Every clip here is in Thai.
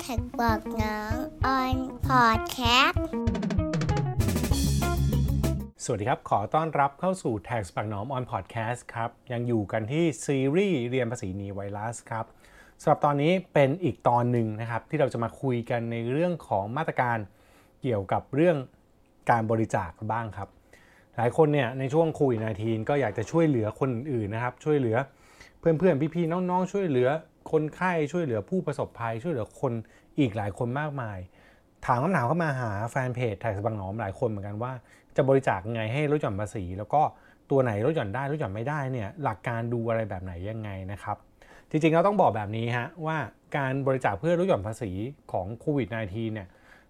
TAXBugnoms on podcast สวัสดีครับ ขอต้อนรับเข้าสู่ Tax ปากหนอมออนพอดแคสต์ครับ ยังอยู่กันที่ซีรีส์เรียนภาษีหนีไวรัสครับสำหรับตอนนี้เป็นอีกตอนหนึ่งนะครับ ที่เราจะมาคุยกันในเรื่องของมาตรการเกี่ยวกับเรื่องการบริจาคบ้างครับ หลายคนเนี่ยในช่วงโควิด -19 ก็อยากจะช่วยเหลือคนอื่นนะครับ ช่วยเหลือเพื่อนๆ พี่ๆ น้องๆ ช่วยเหลือ คนไข้ช่วยเหลือผู้ประสบภัย ช่วยเหลือคนอีกหลายคนมากมาย ถามคำถามเข้ามาหาแฟนเพจไทยสบังหนอมหลายคนเหมือนกันว่า จะบริจาคไงให้ลดหย่อนภาษี แล้วก็ตัวไหนลดหย่อนได้ลดหย่อนไม่ได้เนี่ยหลักการดูอะไรแบบไหนยังไงนะครับ จริงๆเราต้องบอกแบบนี้ฮะว่าการบริจาคเพื่อลดหย่อนภาษีของโควิด -19 เนี่ย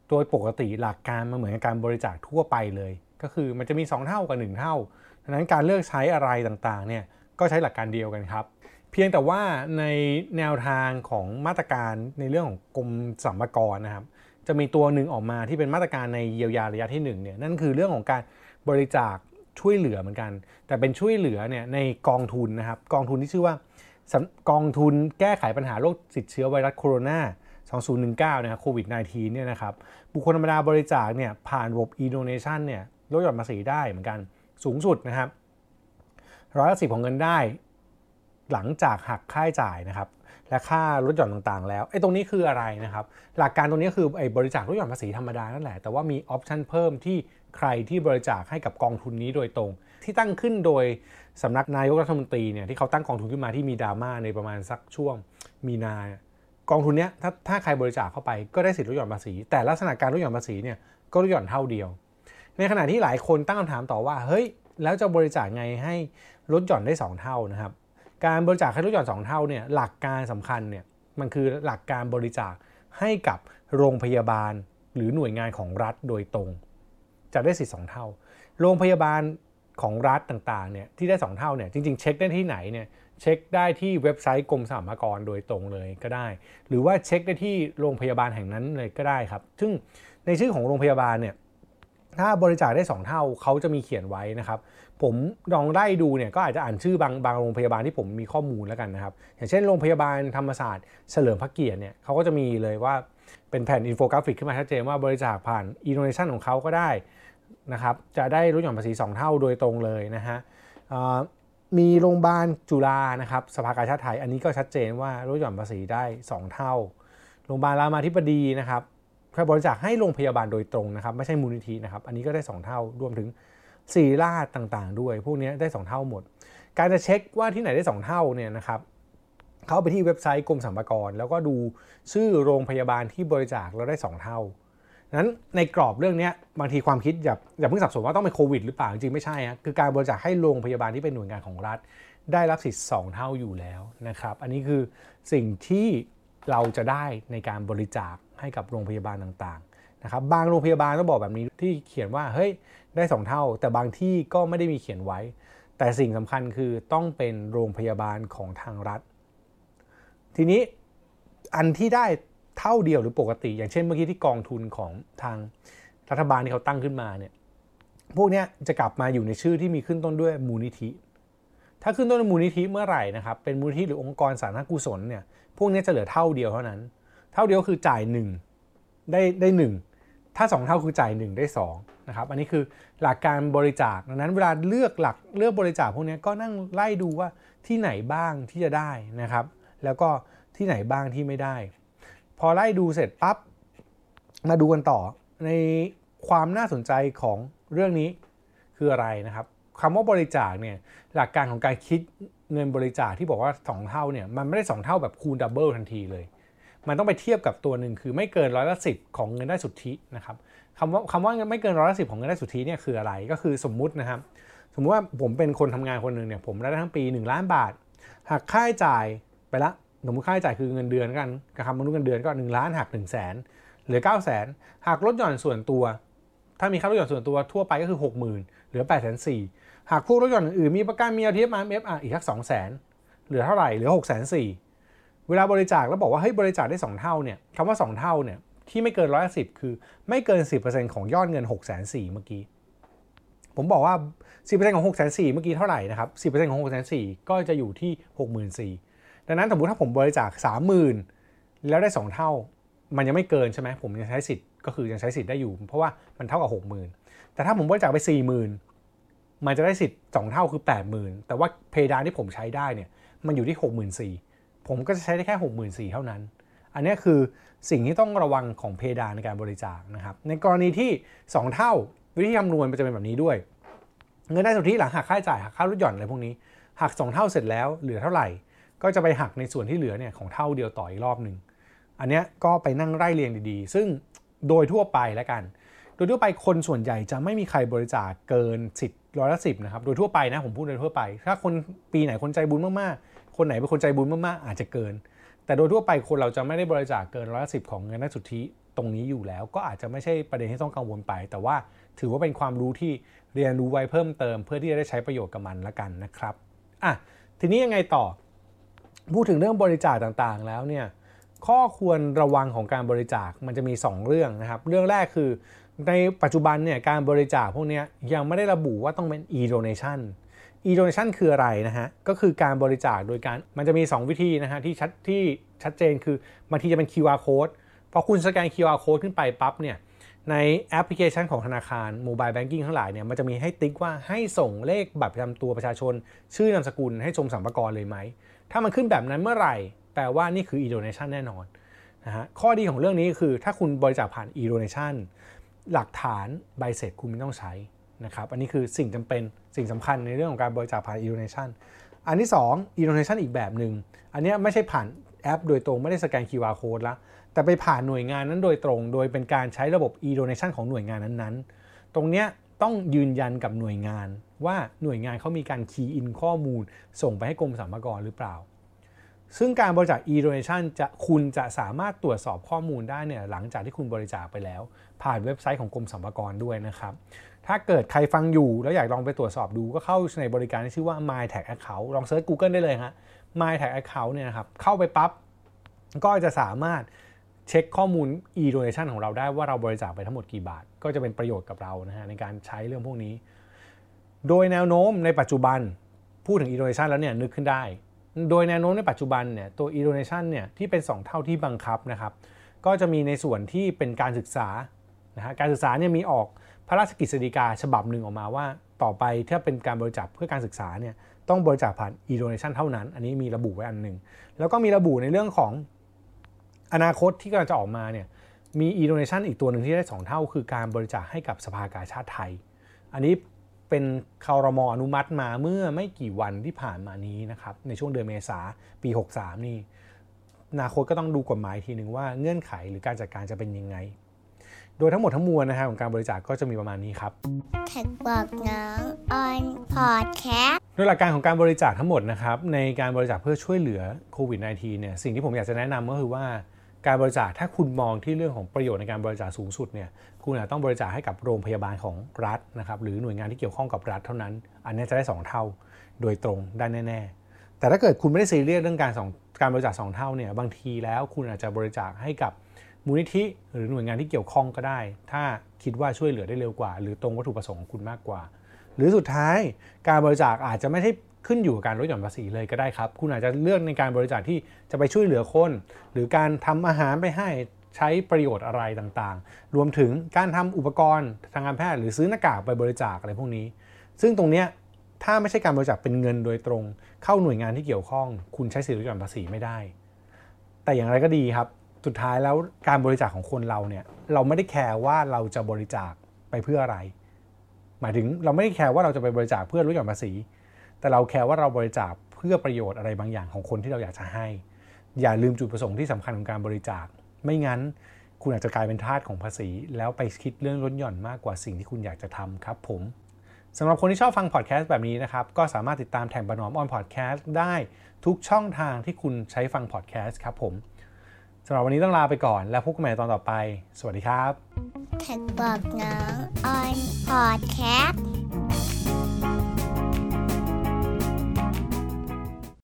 โดยปกติหลักการมันเหมือนกับการบริจาคทั่วไปเลย ก็คือมันจะมี 2 เท่ากับ 1 เท่าดังนั้นการเลือกใช้อะไรต่างๆเนี่ยก็ใช้หลักการเดียวกันครับ เพียงแต่ว่าในแนวทางของมาตรการในเรื่องของกรมสรรพากรนะครับ จะมีตัวหนึ่งออกมาที่เป็นมาตรการในเยียวยาระยะที่1เนี่ยนั่นคือเรื่องของการบริจาคช่วยเหลือเหมือนกัน แต่เป็นช่วยเหลือเนี่ยในกองทุนนะครับ กองทุนที่ชื่อว่ากองทุนแก้ไขปัญหาโรคติดเชื้อไวรัสโคโรนา2019นะครับโควิด -19 เนี่ยนะครับ บุคคลธรรมดาบริจาคเนี่ยผ่านระบบ e-donation เนี่ยลดหย่อนภาษีได้เหมือนกันสูงสุดนะครับร้อยละสิของเงินได้ หลังจากหักค่าใช้จ่ายนะครับและค่าลดหย่อนต่างๆ แล้วไอ้ตรงนี้คืออะไรนะครับ หลักการตรงนี้คือไอ้บริจาคลดหย่อนภาษีธรรมดานั่นแหละ แต่ว่ามีออปชันเพิ่มที่ใครที่บริจาคให้กับกองทุนนี้โดยตรง ที่ตั้งขึ้นโดยสำนักนายกรัฐมนตรีเนี่ยที่เขาตั้งกองทุนขึ้นมาที่มีดราม่าในประมาณสักช่วงมีนากองทุนเนี้ยถ้าถ้าใครบริจาคเข้าไปก็ได้สิทธิลดหย่อนภาษี แต่ลักษณะการลดหย่อนภาษีเนี่ยก็ลดหย่อนเท่าเดียว ในขณะที่หลายคนตั้งคำถามต่อว่าเฮ้ยแล้วจะบริจาคไงให้ลดหย่อนได้ 2 เท่านะครับ การบริจาคให้ลดหย่อน2เท่าเนี่ยหลักการสำคัญเนี่ยมันคือหลักการบริจาคให้กับโรงพยาบาลหรือหน่วยงานของรัฐโดยตรง จะได้สิทธิ์สเท่า โรงพยาบาลของรัฐต่างๆเนี่ยที่ได้ 2 เท่าเนี่ยจริงๆ เช็คได้ที่ไหนเนี่ยเช็คได้ที่เว็บไซต์กรมสรรพากรโดยตรงเลยก็ได้ หรือว่าเช็คได้ที่โรงพยาบาลแห่งนั้นเลยก็ได้ครับ ซึ่งในชื่อของโรงพยาบาลเนี่ยถ้าบริจาคได้ 2 เท่าเขาจะมีเขียนไว้นะครับ ผมลองได้ดูเนี่ยก็อาจจะอ่านชื่อบางบางโรงพยาบาลที่ผมมีข้อมูลแล้วกันนะครับ อย่างเช่นโรงพยาบาลธรรมศาสตร์เฉลิมพระเกียรติเนี่ยเขาก็จะมีเลยว่าเป็นแผ่นอินโฟกราฟิกขึ้นมาชัดเจนว่าบริจาคผ่านอีโนเนชันของเขาก็ได้นะครับจะได้ลดหย่อนภาษี 2 เท่าโดยตรงเลยนะฮะมีโรงพยาบาลจุฬานะครับสภากาชาติไทยอันนี้ก็ชัดเจนว่าลดหย่อนภาษีได้ 2 เท่า โรงพยาบาลรามาธิบดีนะครับใครบริจาคให้โรงพยาบาลโดยตรงนะครับไม่ใช่มูลนิธินะครับอันนี้ก็ได้ 2 เท่ารวมถึง สีราชต่างๆ ด้วย พวกนี้ได้ 2 เท่าหมด การจะเช็คว่าที่ไหนได้ 2 เท่าเนี่ยนะครับเข้าไปที่เว็บไซต์กรมสรรพากร แล้วก็ดูชื่อโรงพยาบาลที่บริจาคแล้วได้ 2 เท่านั้นในกรอบเรื่องนี้บางทีความคิดอย่าอย่าเพิ่งสับสนว่าต้องเป็นโควิดหรือเปล่าจริงไม่ใช่ฮะคือการบริจาคให้โรงพยาบาลที่เป็นหน่วยงานของรัฐ ได้รับสิทธิ์ 2 เท่าอยู่แล้วนะครับ อันนี้คือสิ่งที่เราจะได้ในการบริจาคให้กับโรงพยาบาลต่างๆ นะครับบางโรงพยาบาลก็บอกแบบนี้ที่เขียนว่าเฮ้ยได้ 2 เท่า แต่บางที่ก็ไม่ได้มีเขียนไว้ แต่สิ่งสำคัญคือต้องเป็นโรงพยาบาลของทางรัฐ ทีนี้อันที่ได้เท่าเดียวหรือปกติ อย่างเช่นเมื่อกี้ที่กองทุนของทางรัฐบาลที่เขาตั้งขึ้นมาเนี่ยพวกนี้จะกลับมาอยู่ในชื่อที่มีขึ้นต้นด้วยมูลนิธิ ถ้าขึ้นต้นด้วยมูลนิธิเมื่อไหร่นะครับเป็นมูลนิธิหรือองค์กรสาธารณกุศลเนี่ยพวกนี้จะเหลือเท่าเดียวเท่านั้น เท่าเดียวคือจ่าย 1 ได้ได้1 ถ้า 2 เท่าคือจ่าย1ได้2นะครับอันนี้คือหลักการบริจาคดังนั้นเวลาเลือกหลักเลือกบริจาคพวกนี้ก็นั่งไล่ดูว่าที่ไหนบ้างที่จะได้นะครับ แล้วก็ที่ไหนบ้างที่ไม่ได้ พอไล่ดูเสร็จปั๊บมาดูกันต่อในความน่าสนใจของเรื่องนี้คืออะไรนะครับคำว่าบริจาคเนี่ยหลักการของการคิดเงินบริจาคที่บอกว่า 2 เท่าเนี่ยมันไม่ได้ 2 เท่าแบบคูณดับเบิลทันทีเลย มันต้องไปเทียบกับตัวหนึ่งคือไม่เกินร้อยละสิของเงินได้สุทธินะครับคำว่าคำว่าไม่เกินร้อยละสิของเงินได้สุทธิเนี่ยคืออะไรก็คือสมมุตินะครับ สมมุติว่าผมเป็นคนทำงานคนหนึ่งเนี่ยผมได้ทั้งปี 1 ล้านบาทหักค่าใช้จ่ายไปละสมมติค่าใช้จ่ายคือเงินเดือนกันกับคำมนุษย์เงินเดือนก็ 1 ล้านหัก 1 0 0 0 0แสนเหลือ 9 0 0 0 0 0หักลดหย่อนส่วนตัว ถ้ามีค่าลดหย่อนส่วนตัวทั่วไปก็คือ 60,000เหลือ8 4 0 0 0หากพวกลดหย่อนอื่นมีประกันมีอาทีเอฟอาร์เอฟอีกสัก2 0 0 0 0 0เหลือเท่าไหร่เหลือ 6 4 0 0 0 เวลาบริจาคแล้วบอกว่าเฮ้ยบริจาคได้ 2 เท่าเนี่ยคำว่า 2 เท่าเนี่ยที่ไม่เกินร้อยสิบคือไม่เกิน 10%ของยอดเงิน6 4 0 0 0เมื่อกี้ผมบอกว่า 10%ของ6 4 0 0 0เมื่อกี้เท่าไหร่นะครับ10%ของ6 4 0 0 0ก็จะอยู่ที่ 64,000ดังนั้นสมมติถ้าผมบริจาค30,000 แล้วได้ 2 เท่า มันยังไม่เกินใช่ไหมผมยังใช้สิทธิ์ก็คือยังใช้สิทธิ์ได้อยู่ เพราะว่ามันเท่ากับหกหมื่นแต่ถ้าผมบริจาคไปสี่หมื่นมันจะได้สิทธิ์สองเท่าคือแปดหมื่นแต่ว่าเพดานที่ผมใช้ได้เนี่ยมันอยู่ที่หกหมื่นสี่ ผมก็จะใช้ได้แค่หกหมื่นสี่เท่านั้น อันนี้คือสิ่งที่ต้องระวังของเพดานในการบริจาคนะครับ ในกรณีที่ 2 เท่าวิธีคำนวณมันจะเป็นแบบนี้ด้วย เงินได้สุทธิหลังหักค่าใช้จ่ายหักค่าลดหย่อนอะไรพวกนี้หัก 2 เท่าเสร็จแล้วเหลือเท่าไหร่ ก็จะไปหักในส่วนที่เหลือเนี่ยของเท่าเดียวต่ออีกรอบหนึ่งอันนี้ก็ไปนั่งไล่เรียงดีๆ ซึ่งโดยทั่วไปแล้วกัน โดยทั่วไปคนส่วนใหญ่จะไม่มีใครบริจาคเกินสิทธิ์ร้อยละสิบนะครับ โดยทั่วไปนะผมพูดโดยทั่วไป ถ้าคนปีไหนคนใจบุญมากๆ คนไหนเป็นคนใจบุญมากๆอาจจะเกิน แต่โดยทั่วไปคนเราจะไม่ได้บริจาคเกินร้อยละสิบของเงินได้สุทธิตรงนี้อยู่แล้ว ก็อาจจะไม่ใช่ประเด็นที่ต้องกังวลไป แต่ว่าถือว่าเป็นความรู้ที่เรียนรู้ไว้เพิ่มเติม เพื่อที่จะได้ใช้ประโยชน์กับมันละกันนะครับอะทีนี้ยังไงต่อ พูดถึงเรื่องบริจาคต่างๆ แล้วเนี่ยข้อควรระวังของการบริจาคมันจะมี 2 เรื่องนะครับ เรื่องแรกคือในปัจจุบันเนี่ยการบริจาคพวกนี้ยังไม่ได้ระบุว่าต้องเป็น e-donation คืออะไรนะฮะ ก็คือการบริจาคโดยการมันจะมี 2 วิธีนะฮะที่ชัดที่ชัดเจนคือบางทีจะเป็น QR code พอคุณสแกน QR code ขึ้นไปปั๊บเนี่ยในแอปพลิเคชันของธนาคาร mobile banking ทั้งหลายเนี่ยมันจะมีให้ติ๊กว่าให้ส่งเลขบัตรประจำตัวประชาชน ชื่อนามสกุลให้กรมสรรพากรเลยไหม ถ้ามันขึ้นแบบนั้นเมื่อไหร่ แปลว่านี่คือ e-donation แน่นอนนะฮะข้อดีของเรื่องนี้คือถ้าคุณบริจาคผ่าน e-donation หลักฐานใบเสร็จคุณไม่ต้องใช้ นะครับอันนี้คือสิ่งจำเป็นสิ่งสำคัญในเรื่องของการบริจาคผ่าน e-donation อันที่ 2 e-donation อีกแบบหนึ่งอันนี้ไม่ใช่ผ่านแอปโดยตรงไม่ได้สแกน QR code ละแต่ไปผ่านหน่วยงานนั้นโดยตรง โดยเป็นการใช้ระบบ e-donation ของหน่วยงานนั้นๆ ตรงเนี้ยต้องยืนยันกับหน่วยงาน ว่าหน่วยงานเขามีการ key in ข้อมูล ส่งไปให้กรมสรรพากรหรือเปล่า ซึ่งการบริจาค e-donation จะคุณจะสามารถตรวจสอบข้อมูลได้เนี่ยหลังจากที่คุณบริจาคไปแล้ว ผ่านเว็บไซต์ของกรมสรรพากรด้วยนะครับ ถ้าเกิดใครฟังอยู่แล้วอยากลองไปตรวจสอบดูก็เข้าในบริการที่ชื่อว่า My Tag Account ลองเซิร์ช Google ได้เลยฮะ My Tag Account เนี่ยนะครับเข้าไปปั๊บก็จะสามารถเช็คข้อมูล e-donation ของเราได้ว่าเราบริจาคไปทั้งหมดกี่บาท ก็จะเป็นประโยชน์กับเรานะฮะในการใช้เรื่องพวกนี้ โดยแนวโน้มในปัจจุบันพูดถึง e-donation แล้วเนี่ยนึกขึ้นได้ โดยแนวโน้มในปัจจุบันเนี่ยตัว e-donation เนี่ยที่เป็น 2 เท่าที่บังคับนะครับก็จะมีในส่วนที่เป็นการศึกษานะฮะการศึกษาเนี่ยมีออก พระราชกฤษฎีกาฉบับหนึ่งออกมาว่า ต่อไปถ้าเป็นการบริจาคเพื่อการศึกษาเนี่ยต้องบริจาคผ่าน e-donation เท่านั้น อันนี้มีระบุไว้อันหนึ่งแล้วก็มีระบุในเรื่องของอนาคตที่กำลังจะออกมาเนี่ยมี e-donation อีกตัวหนึ่งที่ได้ 2 เท่า คือการบริจาคให้กับสภากาชาติไทย อันนี้เป็นคารมอนุมัติมาเมื่อไม่กี่วันที่ผ่านมานี้นะครับในช่วงเดือนเมษาปี 63 นี่อนาคตก็ต้องดูกฎหมายทีหนึ่งว่าเงื่อนไขหรือการจัดการจะเป็นยังไง โดยทั้งหมดทั้งมวลนะฮะของการบริจาคก็จะมีประมาณนี้ครับแท็กบอกน้องออนพอดแคสต์โดยหลักการของการบริจาคทั้งหมดนะครับในการบริจาคเพื่อช่วยเหลือโควิด -19 เนี่ยสิ่งที่ผมอยากจะแนะนำก็คือว่าการบริจาคถ้าคุณมองที่เรื่องของประโยชน์ในการบริจาคสูงสุดเนี่ยคุณอาจต้องบริจาคให้กับโรงพยาบาลของรัฐนะครับหรือหน่วยงานที่เกี่ยวข้องกับรัฐเท่านั้น อันนี้จะได้ 2 เท่าโดยตรงได้แน่ๆ แต่ถ้าเกิดคุณไม่ได้ซีเรียสเรื่องการสองการบริจาคสองเท่าเนี่ยบางทีแล้วคุณอาจจะบริจาคให้กับ มูลนิธิหรือหน่วยงานที่เกี่ยวข้องก็ได้ ถ้าคิดว่าช่วยเหลือได้เร็วกว่า หรือตรงวัตถุประสงค์ของคุณมากกว่า หรือสุดท้ายการบริจาคอาจจะไม่ใช่ขึ้นอยู่กับการลดหย่อนภาษีเลยก็ได้ครับ คุณอาจจะเลือกในการบริจาคที่จะไปช่วยเหลือคน หรือการทำอาหารไปให้ใช้ประโยชน์อะไรต่างๆ รวมถึงการทำอุปกรณ์ทางการแพทย์ หรือซื้อหน้ากากไปบริจาคอะไรพวกนี้ ซึ่งตรงเนี้ยถ้าไม่ใช่การบริจาคเป็นเงินโดยตรง เข้าหน่วยงานที่เกี่ยวข้อง คุณใช้สิทธิลดหย่อนภาษีไม่ได้ แต่อย่างไรก็ดีครับ สุดท้ายแล้วการบริจาคของคนเราเนี่ยเราไม่ได้แคร์ว่าเราจะบริจาคไปเพื่ออะไร หมายถึงเราไม่ได้แคร์ว่าเราจะไปบริจาคเพื่อลดหย่อนภาษี แต่เราแคร์ว่าเราบริจาคเพื่อประโยชน์อะไรบางอย่างของคนที่เราอยากจะให้ อย่าลืมจุดประสงค์ที่สำคัญของการบริจาค ไม่งั้นคุณอาจจะกลายเป็นทาสของภาษี แล้วไปคิดเรื่องลดหย่อนมากกว่าสิ่งที่คุณอยากจะทำครับผมสำหรับคนที่ชอบฟังพอดแคสต์แบบนี้นะครับ ก็สามารถติดตามแถมประนอมออนพอดแคสต์ได้ทุกช่องทางที่คุณใช้ฟังพอดแคสต์ครับผม สำหรับวันนี้ต้องลาไปก่อน แล้วพบกันใหม่ตอนต่อไป สวัสดีครับแท็กบอกน้องออนพอดแคสต์